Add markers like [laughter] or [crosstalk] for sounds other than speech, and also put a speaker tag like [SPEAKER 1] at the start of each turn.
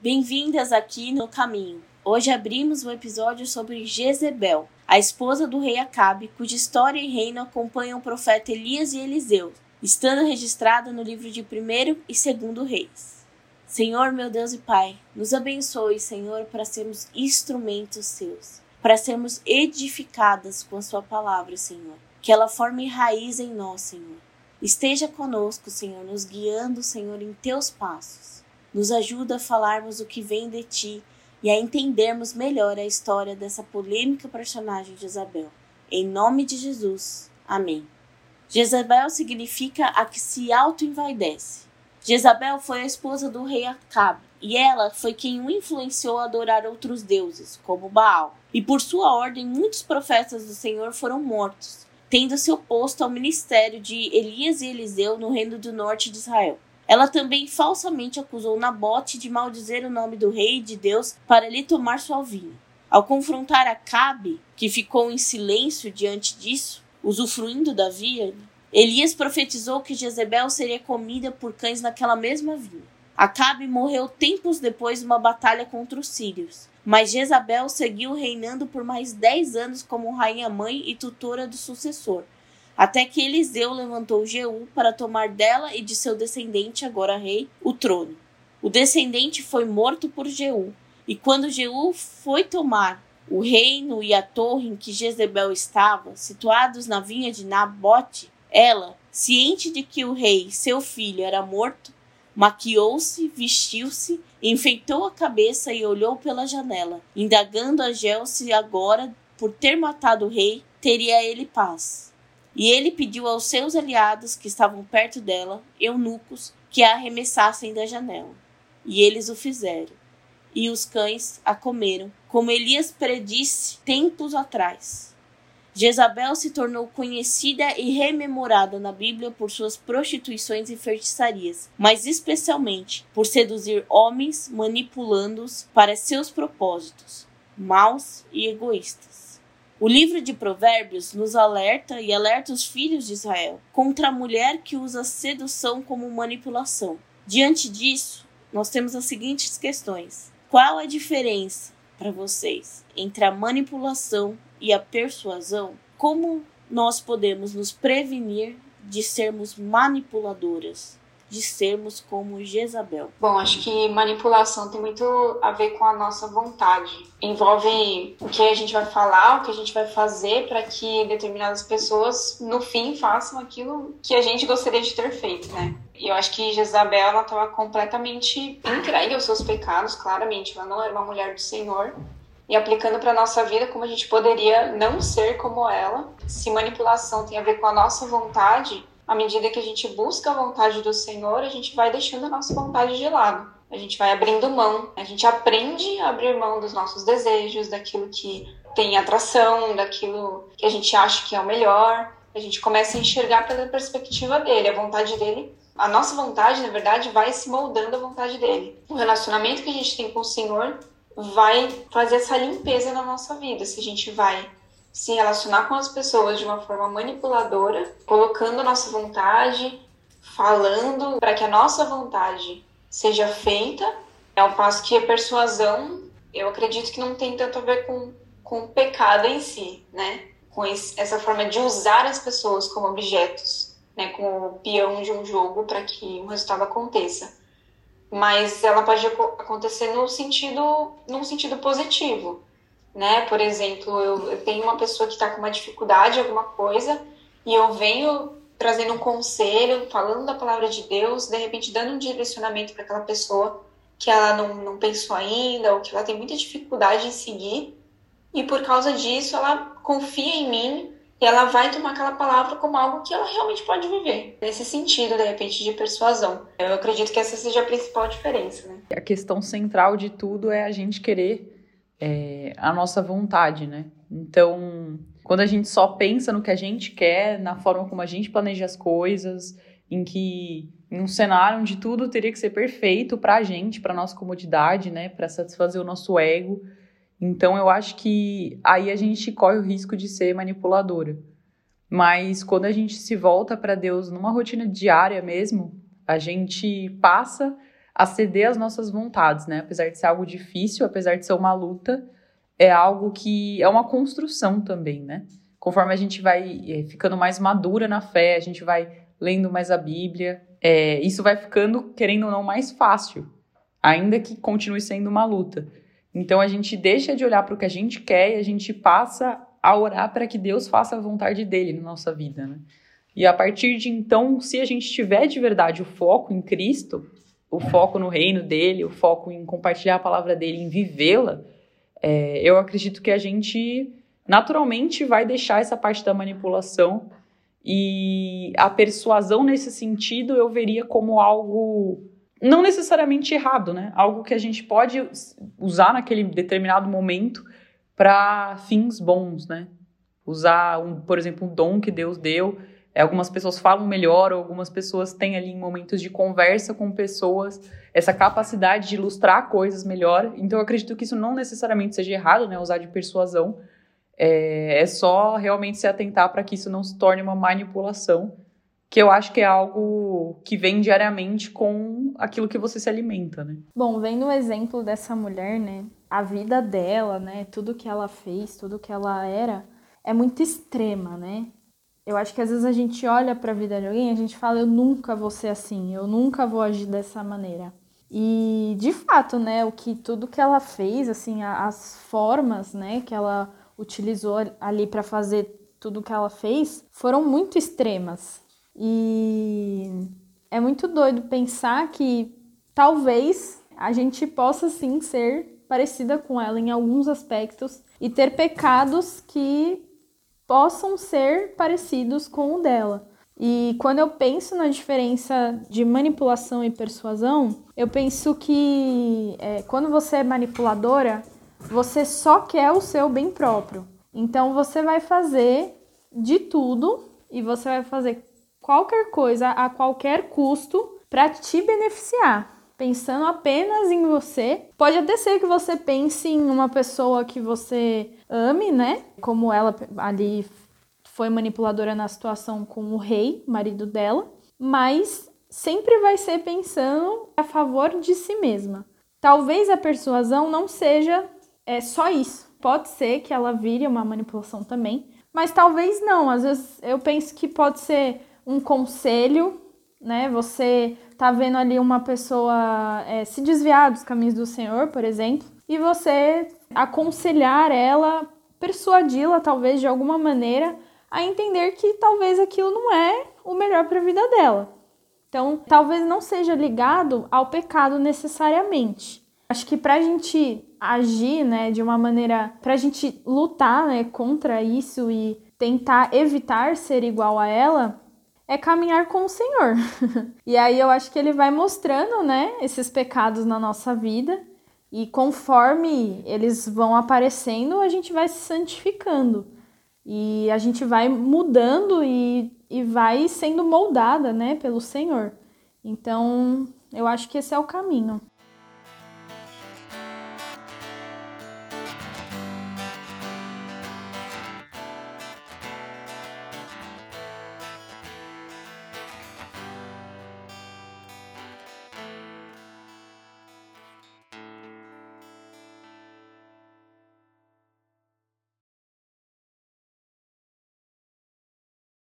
[SPEAKER 1] Bem-vindas aqui no Caminho. Hoje abrimos um episódio sobre Jezebel, a esposa do rei Acabe, cuja história e reino acompanham o profeta Elias e Eliseu, estando registrada no livro de 1 e 2 Reis. Senhor, meu Deus e Pai, nos abençoe, Senhor, para sermos instrumentos seus, para sermos edificadas com a Sua palavra, Senhor. Que ela forme raiz em nós, Senhor. Esteja conosco, Senhor, nos guiando, Senhor, em teus passos. Nos ajuda a falarmos o que vem de ti e a entendermos melhor a história dessa polêmica personagem de Isabel. Em nome de Jesus. Amém. Jezabel significa a que se auto-envaidece. Jezabel foi a esposa do rei Acabe, e ela foi quem o influenciou a adorar outros deuses, como Baal. E por sua ordem, muitos profetas do Senhor foram mortos, tendo se oposto ao ministério de Elias e Eliseu no reino do norte de Israel. Ela também falsamente acusou Nabote de maldizer o nome do rei e de Deus para lhe tomar sua vinha. Ao confrontar Acabe, que ficou em silêncio diante disso, usufruindo da vinha, Elias profetizou que Jezebel seria comida por cães naquela mesma vinha. Acabe morreu tempos depois de uma batalha contra os sírios, mas Jezabel seguiu reinando por mais dez anos como rainha-mãe e tutora do sucessor, até que Eliseu levantou Jeú para tomar dela e de seu descendente, agora rei, o trono. O descendente foi morto por Jeú, e quando Jeú foi tomar o reino e a torre em que Jezebel estava, situados na vinha de Nabote, ela, ciente de que o rei, seu filho, era morto, maquiou-se, vestiu-se, enfeitou a cabeça e olhou pela janela, indagando a Gel se agora, por ter matado o rei, teria ele paz. E ele pediu aos seus aliados que estavam perto dela, eunucos, que a arremessassem da janela. E eles o fizeram. E os cães a comeram, como Elias predisse tempos atrás. Jezabel se tornou conhecida e rememorada na Bíblia por suas prostituições e feitiçarias, mas especialmente por seduzir homens, manipulando-os para seus propósitos, maus e egoístas. O livro de Provérbios nos alerta e alerta os filhos de Israel contra a mulher que usa sedução como manipulação. Diante disso, nós temos as seguintes questões: qual a diferença para vocês entre a manipulação e a persuasão? Como nós podemos nos prevenir de sermos manipuladoras? De sermos como Jezabel?
[SPEAKER 2] Bom, acho que manipulação tem muito a ver com a nossa vontade. Envolve o que a gente vai falar, o que a gente vai fazer para que determinadas pessoas, no fim, façam aquilo que a gente gostaria de ter feito, né? E eu acho que Jezabel, ela estava completamente entregue aos seus pecados, claramente. Ela não era uma mulher do Senhor. E aplicando para nossa vida como a gente poderia não ser como ela. Se manipulação tem a ver com a nossa vontade, à medida que a gente busca a vontade do Senhor, a gente vai deixando a nossa vontade de lado. A gente vai abrindo mão, a gente aprende a abrir mão dos nossos desejos, daquilo que tem atração, daquilo que a gente acha que é o melhor. A gente começa a enxergar pela perspectiva dele, a vontade dele. A nossa vontade, na verdade, vai se moldando à vontade dele. O relacionamento que a gente tem com o Senhor vai fazer essa limpeza na nossa vida. Se a gente vai se relacionar com as pessoas de uma forma manipuladora, colocando nossa vontade, falando para que a nossa vontade seja feita, é o passo que a persuasão, eu acredito que não tem tanto a ver com, com o pecado em si, né? Com esse, essa forma de usar as pessoas como objetos, né? Como o peão de um jogo para que um resultado aconteça. Mas ela pode acontecer no sentido, num sentido positivo né? Por exemplo, eu, eu tenho uma pessoa que está com uma dificuldade, alguma coisa, e eu venho trazendo um conselho, falando da palavra de Deus, de repente dando um direcionamento para aquela pessoa que ela não, não pensou ainda, ou que ela tem muita dificuldade em seguir, e por causa disso ela confia em mim e ela vai tomar aquela palavra como algo que ela realmente pode viver. Nesse sentido, de repente, de persuasão. Eu acredito que essa seja a principal diferença, né?
[SPEAKER 3] A questão central de tudo é a gente querer é, a nossa vontade, né? Então, quando a gente só pensa no que a gente quer, na forma como a gente planeja as coisas, em que em um cenário onde tudo teria que ser perfeito para a gente, para nossa comodidade, né, para satisfazer o nosso ego. Então, eu acho que aí a gente corre o risco de ser manipuladora. Mas quando a gente se volta para Deus numa rotina diária mesmo, a gente passa a ceder às nossas vontades, né? Apesar de ser algo difícil, apesar de ser uma luta, é algo que é uma construção também, né? Conforme a gente vai é, ficando mais madura na fé, a gente vai lendo mais a Bíblia, é, isso vai ficando, querendo ou não, mais fácil, ainda que continue sendo uma luta. Então a gente deixa de olhar para o que a gente quer e a gente passa a orar para que Deus faça a vontade dele na nossa vida, né? E a partir de então, se a gente tiver de verdade o foco em Cristo, o foco no reino dele, o foco em compartilhar a palavra dele, em vivê-la, é, eu acredito que a gente naturalmente vai deixar essa parte da manipulação e a persuasão nesse sentido eu veria como algo não necessariamente errado, né? Algo que a gente pode usar naquele determinado momento para fins bons, né? Usar, um, por exemplo, um dom que Deus deu algumas pessoas falam melhor, algumas pessoas têm ali em momentos de conversa com pessoas essa capacidade de ilustrar coisas melhor. Então eu acredito que isso não necessariamente seja errado, né? Usar de persuasão. É, é só realmente se atentar para que isso não se torne uma manipulação, que eu acho que é algo que vem diariamente com aquilo que você se alimenta, né?
[SPEAKER 4] Bom, vendo o exemplo dessa mulher, né? A vida dela, né? Tudo que ela fez, tudo que ela era, é muito extrema, né? Eu acho que às vezes a gente olha para a vida de alguém e a gente fala, eu nunca vou ser assim, eu nunca vou agir dessa maneira. E de fato, né, o que tudo que ela fez, assim, as formas, né, que ela utilizou ali para fazer tudo que ela fez, foram muito extremas. E é muito doido pensar que talvez a gente possa sim ser parecida com ela em alguns aspectos e ter pecados que possam ser parecidos com o dela. E quando eu penso na diferença de manipulação e persuasão, eu penso que é, quando você é manipuladora, você só quer o seu bem próprio. Então você vai fazer de tudo e você vai fazer qualquer coisa a qualquer custo para te beneficiar pensando apenas em você. Pode até ser que você pense em uma pessoa que você ame, né? Como ela ali foi manipuladora na situação com o rei, marido dela, mas sempre vai ser pensando a favor de si mesma. Talvez a persuasão não seja é, só isso. Pode ser que ela vire uma manipulação também, mas talvez não. Às vezes eu penso que pode ser um conselho, né? Você tá vendo ali uma pessoa é, se desviar dos caminhos do Senhor, por exemplo, e você aconselhar ela, persuadi-la talvez de alguma maneira a entender que talvez aquilo não é o melhor para a vida dela. Então, talvez não seja ligado ao pecado necessariamente. Acho que para a gente agir, né, de uma maneira, para a gente lutar, né, contra isso e tentar evitar ser igual a ela, é caminhar com o Senhor. [laughs] e aí eu acho que ele vai mostrando, né, esses pecados na nossa vida e conforme eles vão aparecendo, a gente vai se santificando. E a gente vai mudando e, e vai sendo moldada, né, pelo Senhor. Então, eu acho que esse é o caminho.